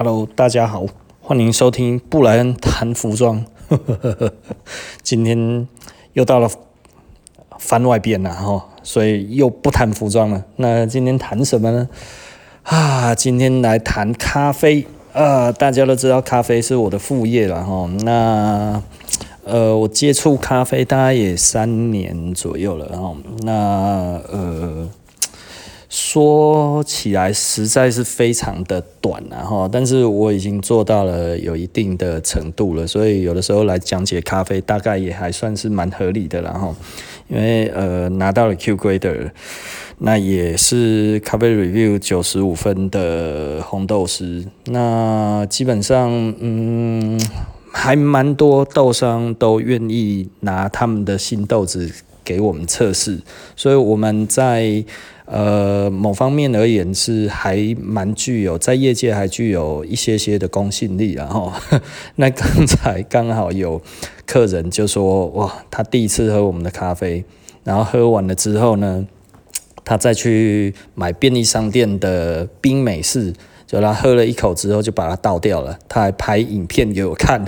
Hello，大家好，欢迎收听布莱恩谈服装。今天又到了番外篇了哈，所以又不谈服装了。那今天谈什么呢？啊，今天来谈咖啡啊！大家都知道咖啡是我的副业了哈。那呃，我接触咖啡大概也三年左右了哈。那呃，说起来实在是非常的短然后。但是我已经做到了有一定的程度了，所以有的时候来讲解咖啡，大概也还算是蛮合理的然后。因为呃，拿到了 Q Grader。那也是咖啡 review 九十五分的红豆师，那基本上嗯，还蛮多豆商都愿意拿他们的新豆子给我们测试，所以我们在呃某方面而言是还蛮具有在业界还具有一些些的公信力，然后 那刚才刚好有客人就说哇，他第一次喝我们的咖啡，然后喝完了之后呢，他再去买便利商店的冰美式，就他喝了一口之后就把它倒掉了。他还拍影片给我看，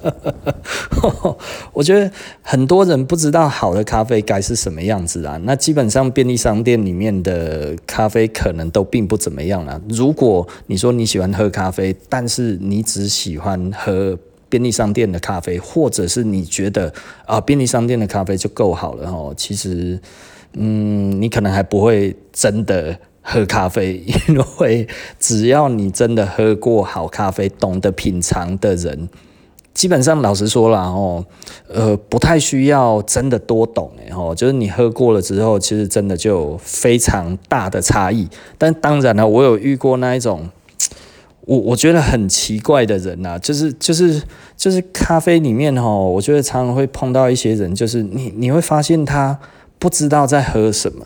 我觉得很多人不知道好的咖啡该是什么样子啊。那基本上便利商店里面的咖啡可能都并不怎么样啊。如果你说你喜欢喝咖啡，但是你只喜欢喝便利商店的咖啡，或者是你觉得啊便利商店的咖啡就够好了哦，其实。嗯，你可能还不会真的喝咖啡，因为只要你真的喝过好咖啡，懂得品尝的人，基本上老实说了哦，呃，不太需要真的多懂哎哦，就是你喝过了之后，其实真的就非常大的差异。但当然了，我有遇过那一种，我我觉得很奇怪的人呐，就是就是就是咖啡里面哦，我觉得常常会碰到一些人，就是你你会发现他。不知道在喝什么，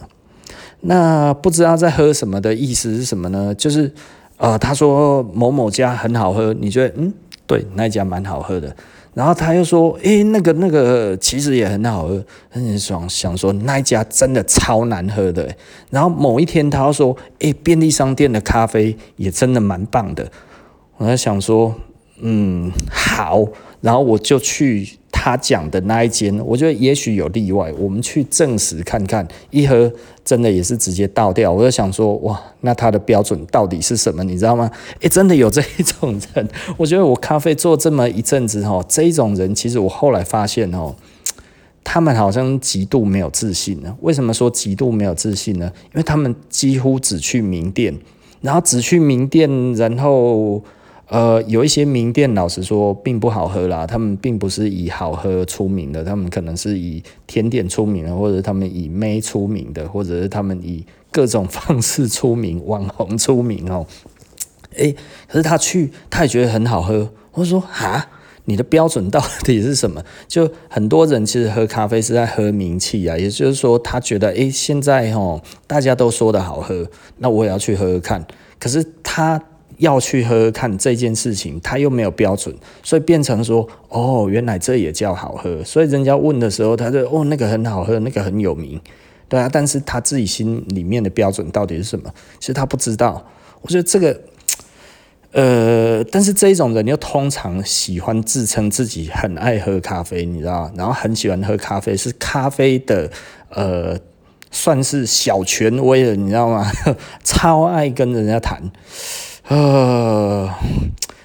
那不知道在喝什么的意思是什么呢？就是，呃，他说某某家很好喝，你觉得嗯，对，那一家蛮好喝的。然后他又说，诶，那个那个其实也很好喝，很想想说那一家真的超难喝的。然后某一天他又说，诶，便利商店的咖啡也真的蛮棒的。我在想说，嗯，好，然后我就去。他讲的那一间，我觉得也许有例外，我们去证实看看。一喝真的也是直接倒掉，我就想说，哇，那他的标准到底是什么？你知道吗？诶，真的有这一种人。我觉得我咖啡做这么一阵子哈，这一种人其实我后来发现哦，他们好像极度没有自信呢。为什么说极度没有自信呢？因为他们几乎只去名店，然后只去名店，然后。呃，有一些名店，老实说并不好喝啦。他们并不是以好喝出名的，他们可能是以甜点出名的，或者他们以妹出名的，或者是他们以各种方式出名，网红出名哦。诶，可是他去，他也觉得很好喝。我说啊，你的标准到底是什么？就很多人其实喝咖啡是在喝名气啊，也就是说，他觉得诶，现在哦，大家都说的好喝，那我也要去喝喝看。可是他。要去喝喝看这件事情，他又没有标准，所以变成说，哦，原来这也叫好喝。所以人家问的时候，他就哦，那个很好喝，那个很有名，对啊。但是他自己心里面的标准到底是什么？其实他不知道。我觉得这个，呃，但是这一种人又通常喜欢自称自己很爱喝咖啡，你知道？然后很喜欢喝咖啡，是咖啡的，呃，算是小权威了，你知道吗？超爱跟人家谈。呃，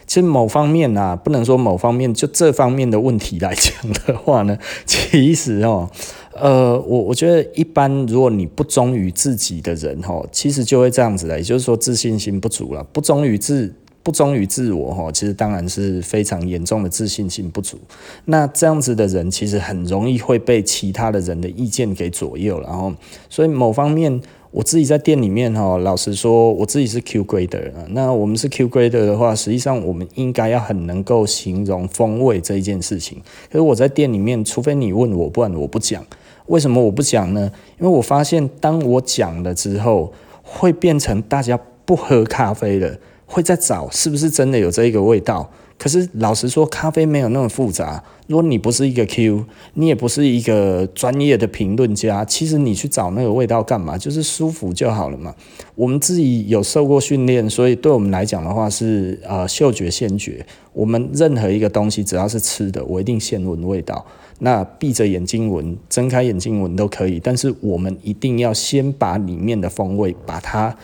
其实某方面啊，不能说某方面，就这方面的问题来讲的话呢，其实哦，呃，我我觉得一般如果你不忠于自己的人哦，其实就会这样子的，也就是说自信心不足了，不忠于自不忠于自我哈，其实当然是非常严重的自信心不足。那这样子的人，其实很容易会被其他的人的意见给左右，然后所以某方面。我自己在店里面哈，老实说，我自己是 Q Grader。那我们是 Q Grader 的话，实际上我们应该要很能够形容风味这一件事情。可是我在店里面，除非你问我，不然我不讲。为什么我不讲呢？因为我发现，当我讲了之后，会变成大家不喝咖啡了，会在找是不是真的有这一个味道。可是老实说，咖啡没有那么复杂。如果你不是一个 Q，你也不是一个专业的评论家，其实你去找那个味道干嘛？就是舒服就好了嘛。我们自己有受过训练，所以对我们来讲的话是呃嗅觉先觉。我们任何一个东西只要是吃的，我一定先闻味道。那闭着眼睛闻，睁开眼睛闻都可以。但是我们一定要先把里面的风味把它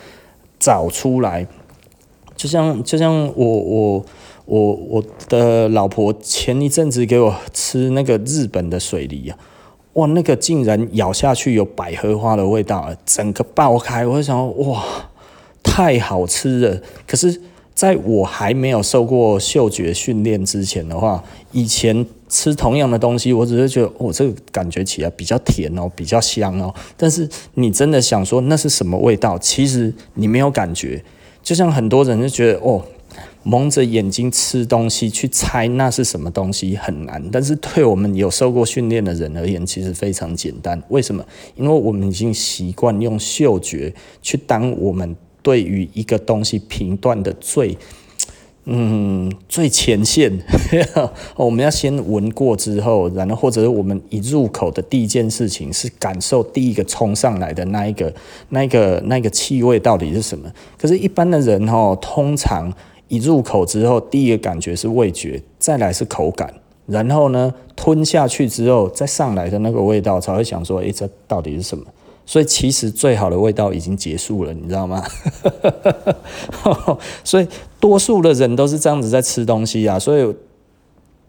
找出来。就像就像我我。我我的老婆前一阵子给我吃那个日本的水梨啊，哇，那个竟然咬下去有百合花的味道，整个爆开，我就想哇，太好吃了。可是在我还没有受过嗅觉训练之前的话，以前吃同样的东西，我只是觉得哦，这个感觉起来比较甜哦，比较香哦。但是你真的想说那是什么味道，其实你没有感觉。就像很多人就觉得哦。蒙着眼睛吃东西去猜那是什么东西很难，但是对我们有受过训练的人而言，其实非常简单。为什么？因为我们已经习惯用嗅觉去当我们对于一个东西评断的最，嗯，最前线。我们要先闻过之后，然后或者是我们一入口的第一件事情是感受第一个冲上来的那一个、那一个、那个气味到底是什么？可是，一般的人哦，通常。一入口之后，第一个感觉是味觉，再来是口感，然后呢，吞下去之后，再上来的那个味道才会想说，诶，这到底是什么？所以其实最好的味道已经结束了，你知道吗？所以多数的人都是这样子在吃东西啊，所以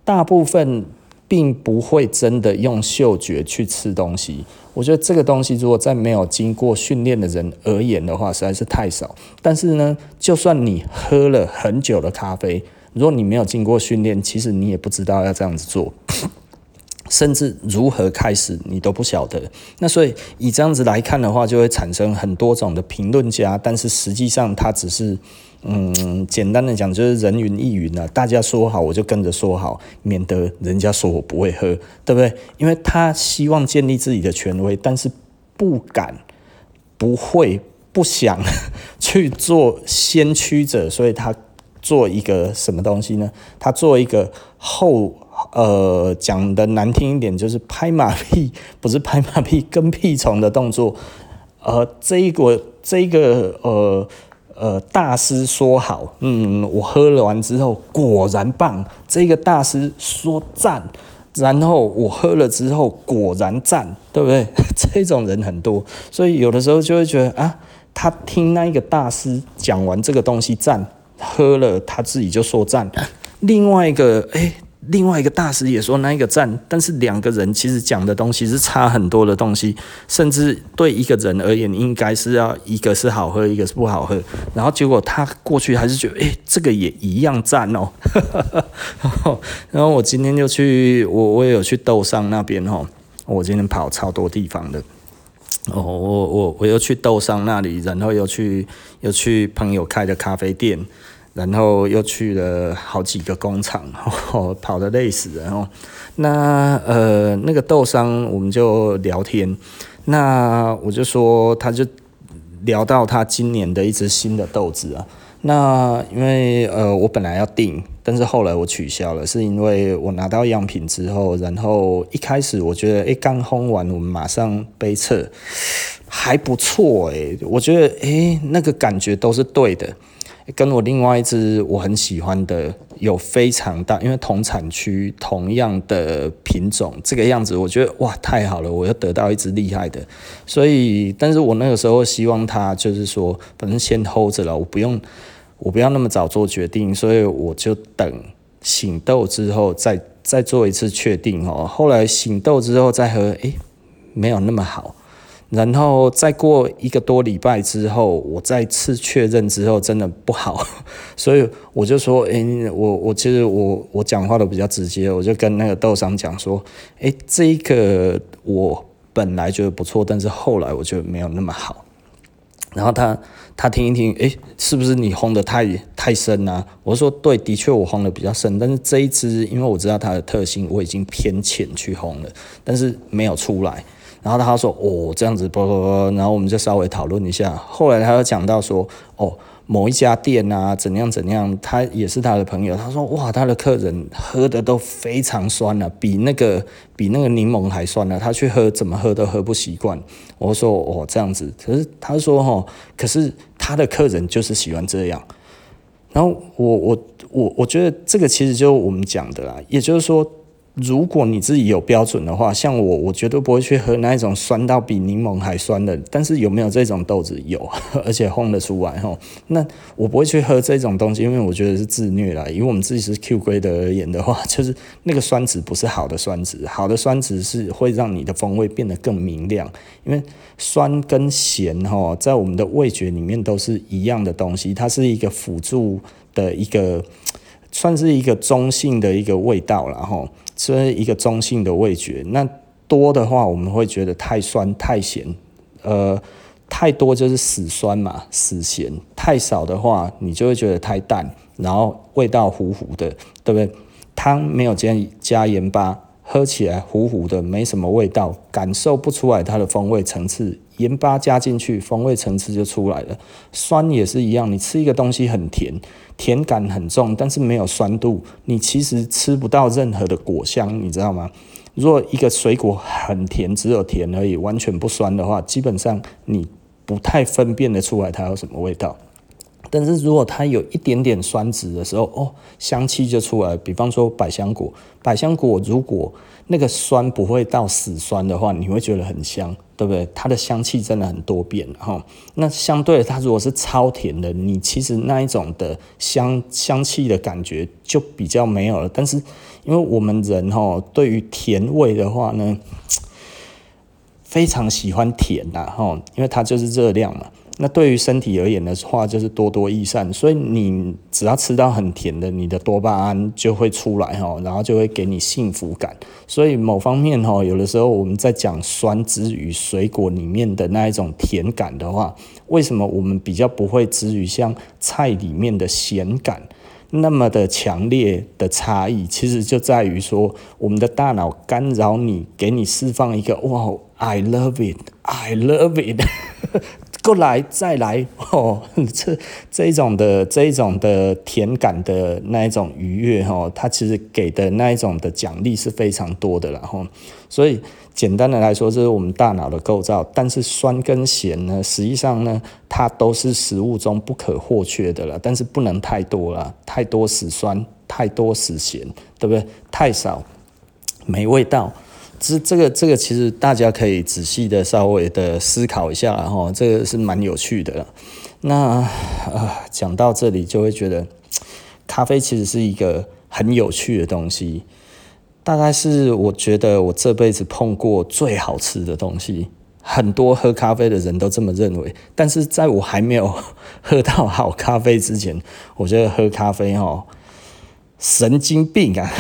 大部分。并不会真的用嗅觉去吃东西，我觉得这个东西如果在没有经过训练的人而言的话，实在是太少。但是呢，就算你喝了很久的咖啡，如果你没有经过训练，其实你也不知道要这样子做，甚至如何开始你都不晓得。那所以以这样子来看的话，就会产生很多种的评论家，但是实际上他只是。嗯，简单的讲就是人云亦云啊，大家说好我就跟着说好，免得人家说我不会喝，对不对？因为他希望建立自己的权威，但是不敢、不会、不想去做先驱者，所以他做一个什么东西呢？他做一个后，呃，讲的难听一点就是拍马屁，不是拍马屁，跟屁虫的动作。呃，这一个，这个，呃。呃，大师说好，嗯，我喝了完之后果然棒。这个大师说赞，然后我喝了之后果然赞，对不对？这种人很多，所以有的时候就会觉得啊，他听那一个大师讲完这个东西赞，喝了他自己就说赞，另外一个诶。另外一个大师也说那一个赞，但是两个人其实讲的东西是差很多的东西，甚至对一个人而言，应该是要一个是好喝，一个是不好喝。然后结果他过去还是觉得，诶，这个也一样赞哦。然后我今天就去，我我也有去豆商那边哦。我今天跑超多地方的哦，我我我又去豆商那里，然后又去又去朋友开的咖啡店。然后又去了好几个工厂，哦、跑得累死了。哦，那呃那个豆商我们就聊天，那我就说他就聊到他今年的一支新的豆子啊。那因为呃我本来要订，但是后来我取消了，是因为我拿到样品之后，然后一开始我觉得诶刚烘完，我们马上杯测还不错诶，我觉得诶那个感觉都是对的。跟我另外一只我很喜欢的有非常大，因为同产区同样的品种，这个样子我觉得哇太好了，我又得到一只厉害的，所以但是我那个时候希望他就是说，反正先 hold 着了，我不用我不要那么早做决定，所以我就等醒豆之后再再做一次确定哦。后来醒豆之后再喝，诶，没有那么好。然后再过一个多礼拜之后，我再次确认之后，真的不好，所以我就说，诶，我我其实我我讲话都比较直接，我就跟那个豆商讲说，诶，这一个我本来觉得不错，但是后来我觉得没有那么好。然后他他听一听，诶，是不是你烘得太太深啊？我说对，的确我烘得比较深，但是这一支因为我知道它的特性，我已经偏浅去烘了，但是没有出来。然后他说：“哦，这样子，不不不。”然后我们就稍微讨论一下。后来他又讲到说：“哦，某一家店啊，怎样怎样，他也是他的朋友，他说哇，他的客人喝的都非常酸了，比那个比那个柠檬还酸了，他去喝怎么喝都喝不习惯。我说哦这样子，可是他说哈，可是他的客人就是喜欢这样。然后我我我我觉得这个其实就是我们讲的啦，也就是说。如果你自己有标准的话，像我，我绝对不会去喝那一种酸到比柠檬还酸的。但是有没有这种豆子？有，而且烘得出来吼。那我不会去喝这种东西，因为我觉得是自虐啦。以我们自己是 Q 规的而言的话，就是那个酸值不是好的酸值，好的酸值是会让你的风味变得更明亮。因为酸跟咸吼，在我们的味觉里面都是一样的东西，它是一个辅助的一个，算是一个中性的一个味道了吼。是一个中性的味觉，那多的话我们会觉得太酸太咸，呃，太多就是死酸嘛，死咸；太少的话，你就会觉得太淡，然后味道糊糊的，对不对？汤没有加加盐巴，喝起来糊糊的，没什么味道，感受不出来它的风味层次。盐巴加进去，风味层次就出来了。酸也是一样，你吃一个东西很甜。甜感很重，但是没有酸度，你其实吃不到任何的果香，你知道吗？如果一个水果很甜，只有甜而已，完全不酸的话，基本上你不太分辨得出来它有什么味道。但是如果它有一点点酸质的时候，哦，香气就出来。比方说百香果，百香果如果那个酸不会到死酸的话，你会觉得很香。对不对？它的香气真的很多变哈。那相对它如果是超甜的，你其实那一种的香香气的感觉就比较没有了。但是因为我们人哈，对于甜味的话呢，非常喜欢甜呐哈，因为它就是热量嘛。那对于身体而言的话，就是多多益善，所以你只要吃到很甜的，你的多巴胺就会出来哈，然后就会给你幸福感。所以某方面哈，有的时候我们在讲酸之于水果里面的那一种甜感的话，为什么我们比较不会之于像菜里面的咸感那么的强烈的差异？其实就在于说，我们的大脑干扰你，给你释放一个哇，I love it，I love it。过来再来 哦，这这一种的这一种的甜感的那一种愉悦哦，它其实给的那一种的奖励是非常多的了哈。所以简单的来说，这是我们大脑的构造。但是酸跟咸呢，实际上呢，它都是食物中不可或缺的了。但是不能太多了，太多死酸，太多死咸，对不对？太少没味道。这这个这个其实大家可以仔细的稍微的思考一下，然后这个是蛮有趣的。那啊，讲到这里就会觉得，咖啡其实是一个很有趣的东西，大概是我觉得我这辈子碰过最好吃的东西。很多喝咖啡的人都这么认为，但是在我还没有 喝到好咖啡之前，我觉得喝咖啡哦，神经病啊！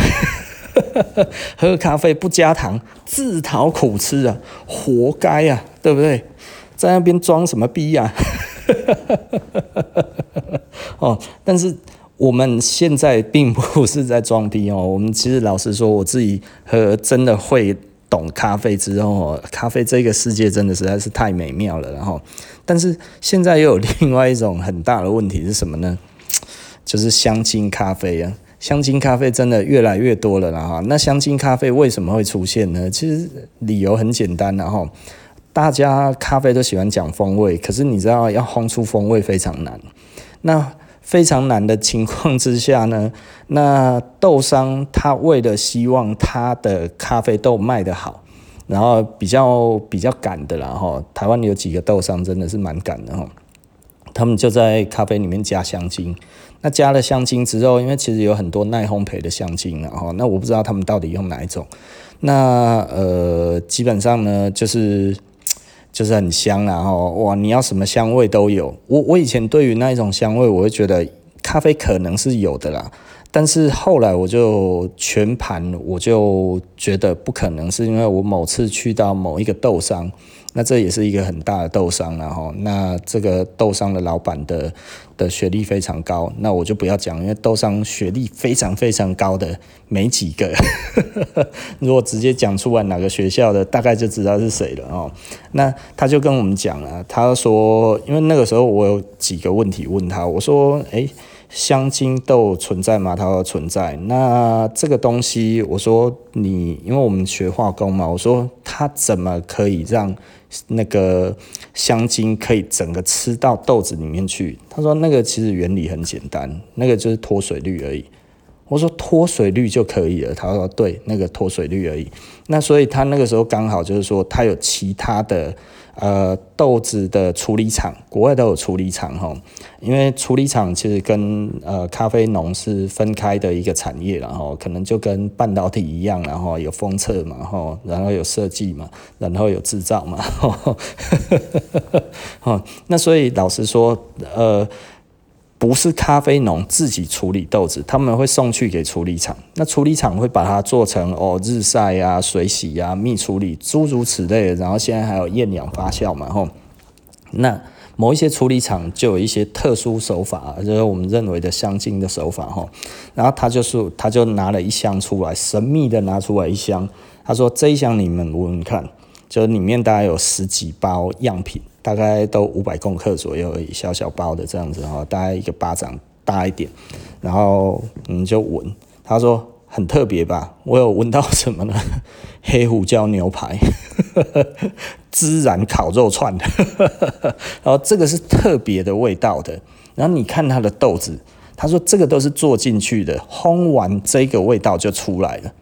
喝咖啡不加糖，自讨苦吃啊，活该啊，对不对？在那边装什么逼呀？哦，但是我们现在并不是在装逼哦。我们其实老实说，我自己喝真的会懂咖啡之后，咖啡这个世界真的实在是太美妙了。然后，但是现在又有另外一种很大的问题是什么呢？就是香精咖啡啊。香精咖啡真的越来越多了啦哈，那香精咖啡为什么会出现呢？其实理由很简单，然后大家咖啡都喜欢讲风味，可是你知道要烘出风味非常难。那非常难的情况之下呢，那豆商他为了希望他的咖啡豆卖得好，然后比较比较赶的啦哈，台湾有几个豆商真的是蛮赶的哈，他们就在咖啡里面加香精。那加了香精之后，因为其实有很多耐烘焙的香精，然后那我不知道他们到底用哪一种。那呃，基本上呢，就是就是很香，然后哇，你要什么香味都有。我我以前对于那一种香味，我会觉得咖啡可能是有的啦，但是后来我就全盘，我就觉得不可能，是因为我某次去到某一个豆商，那这也是一个很大的豆商，然后那这个豆商的老板的的学历非常高，那我就不要讲，因为豆商学历非常非常高的没几个，如果直接讲出来哪个学校的，大概就知道是谁了哦。那他就跟我们讲了，他说，因为那个时候我有几个问题问他，我说，哎。香精豆存在吗？它说存在。那这个东西，我说你，因为我们学化工嘛，我说它怎么可以让那个香精可以整个吃到豆子里面去？他说那个其实原理很简单，那个就是脱水率而已。我说脱水率就可以了。他说对，那个脱水率而已。那所以他那个时候刚好就是说，他有其他的。呃，豆子的处理厂，国外都有处理厂哈，因为处理厂其实跟呃咖啡农是分开的一个产业，然后可能就跟半导体一样，然后有封测嘛，哈，然后有设计嘛，然后有制造嘛，哈，那所以老实说，呃。不是咖啡农自己处理豆子，他们会送去给处理厂。那处理厂会把它做成哦日晒啊、水洗啊、蜜处理诸如此类的。然后现在还有厌氧发酵嘛，吼。那某一些处理厂就有一些特殊手法，就是我们认为的香精的手法，吼。然后他就是他就拿了一箱出来，神秘的拿出来一箱，他说这一箱你们闻闻看，就里面大概有十几包样品。大概都五百公克左右而已，小小包的这样子哈，大概一个巴掌大一点，然后你就闻，他说很特别吧？我有闻到什么呢？黑胡椒牛排，孜然烤肉串，然后这个是特别的味道的。然后你看它的豆子，他说这个都是做进去的，烘完这个味道就出来了。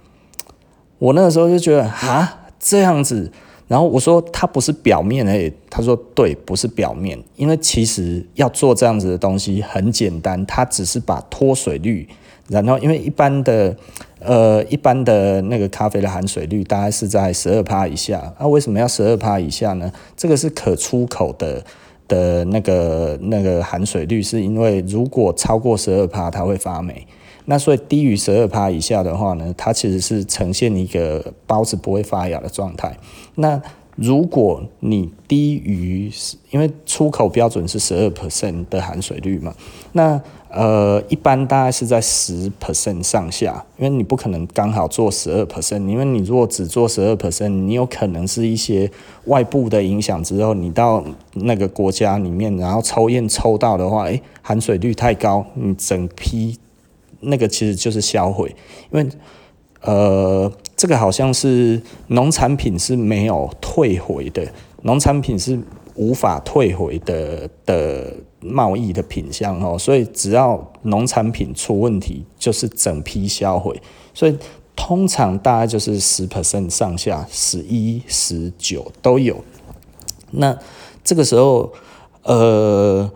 我那个时候就觉得啊，这样子。然后我说它不是表面诶，他说对，不是表面，因为其实要做这样子的东西很简单，它只是把脱水率，然后因为一般的呃一般的那个咖啡的含水率大概是在十二趴以下，那、为什么要十二趴以下呢？这个是可出口的的那个那个含水率，是因为如果超过十二趴，它会发霉。那所以低于十二趴以下的话呢，它其实是呈现一个包子不会发芽的状态。那如果你低于，因为出口标准是十二 percent 的含水率嘛，那呃一般大概是在十 percent 上下，因为你不可能刚好做十二 percent，因为你如果只做十二 percent，你有可能是一些外部的影响之后，你到那个国家里面，然后抽验抽到的话，诶，含水率太高，你整批。那个其实就是销毁，因为呃，这个好像是农产品是没有退回的，农产品是无法退回的的贸易的品相哦，所以只要农产品出问题，就是整批销毁，所以通常大概就是十 percent 上下，十一、十九都有。那这个时候，呃。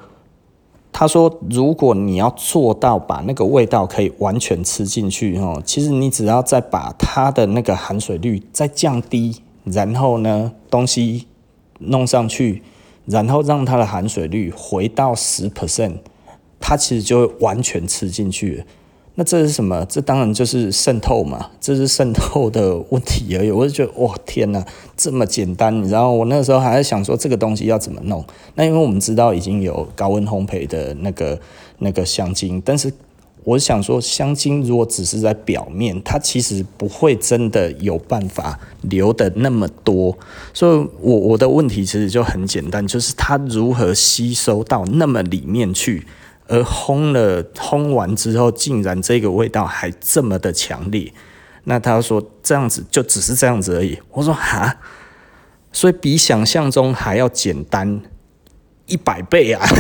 他说：“如果你要做到把那个味道可以完全吃进去，哦，其实你只要再把它的那个含水率再降低，然后呢，东西弄上去，然后让它的含水率回到十 percent，它其实就会完全吃进去。”那这是什么？这当然就是渗透嘛，这是渗透的问题而已。我就觉得，哇，天哪，这么简单！你知道，我那时候还在想说这个东西要怎么弄。那因为我们知道已经有高温烘焙的那个那个香精，但是我想说，香精如果只是在表面，它其实不会真的有办法留的那么多。所以我我的问题其实就很简单，就是它如何吸收到那么里面去。而烘了烘完之后，竟然这个味道还这么的强烈，那他说这样子就只是这样子而已。我说哈，所以比想象中还要简单。一百倍啊！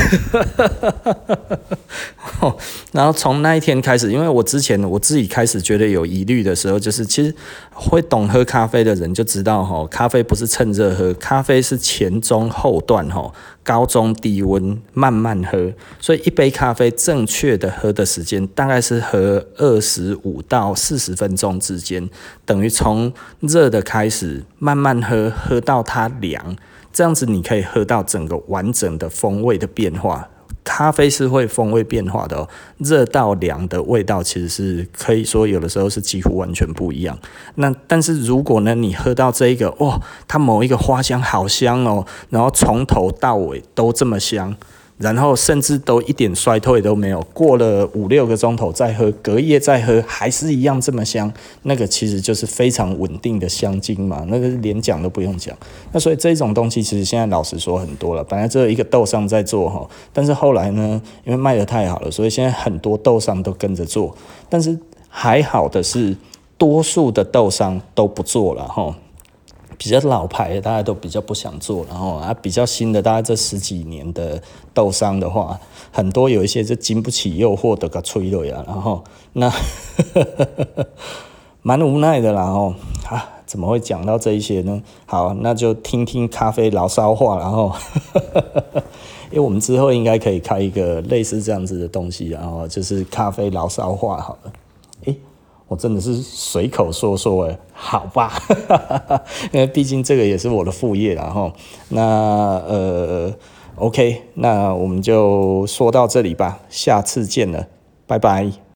然后从那一天开始，因为我之前我自己开始觉得有疑虑的时候，就是其实会懂喝咖啡的人就知道，哈，咖啡不是趁热喝，咖啡是前中后段，哈，高中低温慢慢喝，所以一杯咖啡正确的喝的时间大概是喝二十五到四十分钟之间，等于从热的开始慢慢喝，喝到它凉。这样子你可以喝到整个完整的风味的变化，咖啡是会风味变化的哦，热到凉的味道其实是可以说有的时候是几乎完全不一样。那但是如果呢，你喝到这一个，哇，它某一个花香好香哦，然后从头到尾都这么香。然后甚至都一点衰退都没有，过了五六个钟头再喝，隔夜再喝还是一样这么香，那个其实就是非常稳定的香精嘛，那个连讲都不用讲。那所以这种东西其实现在老实说很多了，本来只有一个豆商在做哈，但是后来呢，因为卖得太好了，所以现在很多豆商都跟着做。但是还好的是，多数的豆商都不做了哈。比较老牌的大家都比较不想做，然后啊比较新的大概这十几年的豆商的话，很多有一些就经不起诱惑的个催泪啊，然后 那蛮无奈的啦，然后啊怎么会讲到这一些呢？好，那就听听咖啡牢骚话，然后 因为我们之后应该可以开一个类似这样子的东西，然后就是咖啡牢骚话好了，我真的是随口说说诶，好吧，因为毕竟这个也是我的副业，然后那呃，OK，那我们就说到这里吧，下次见了，拜拜。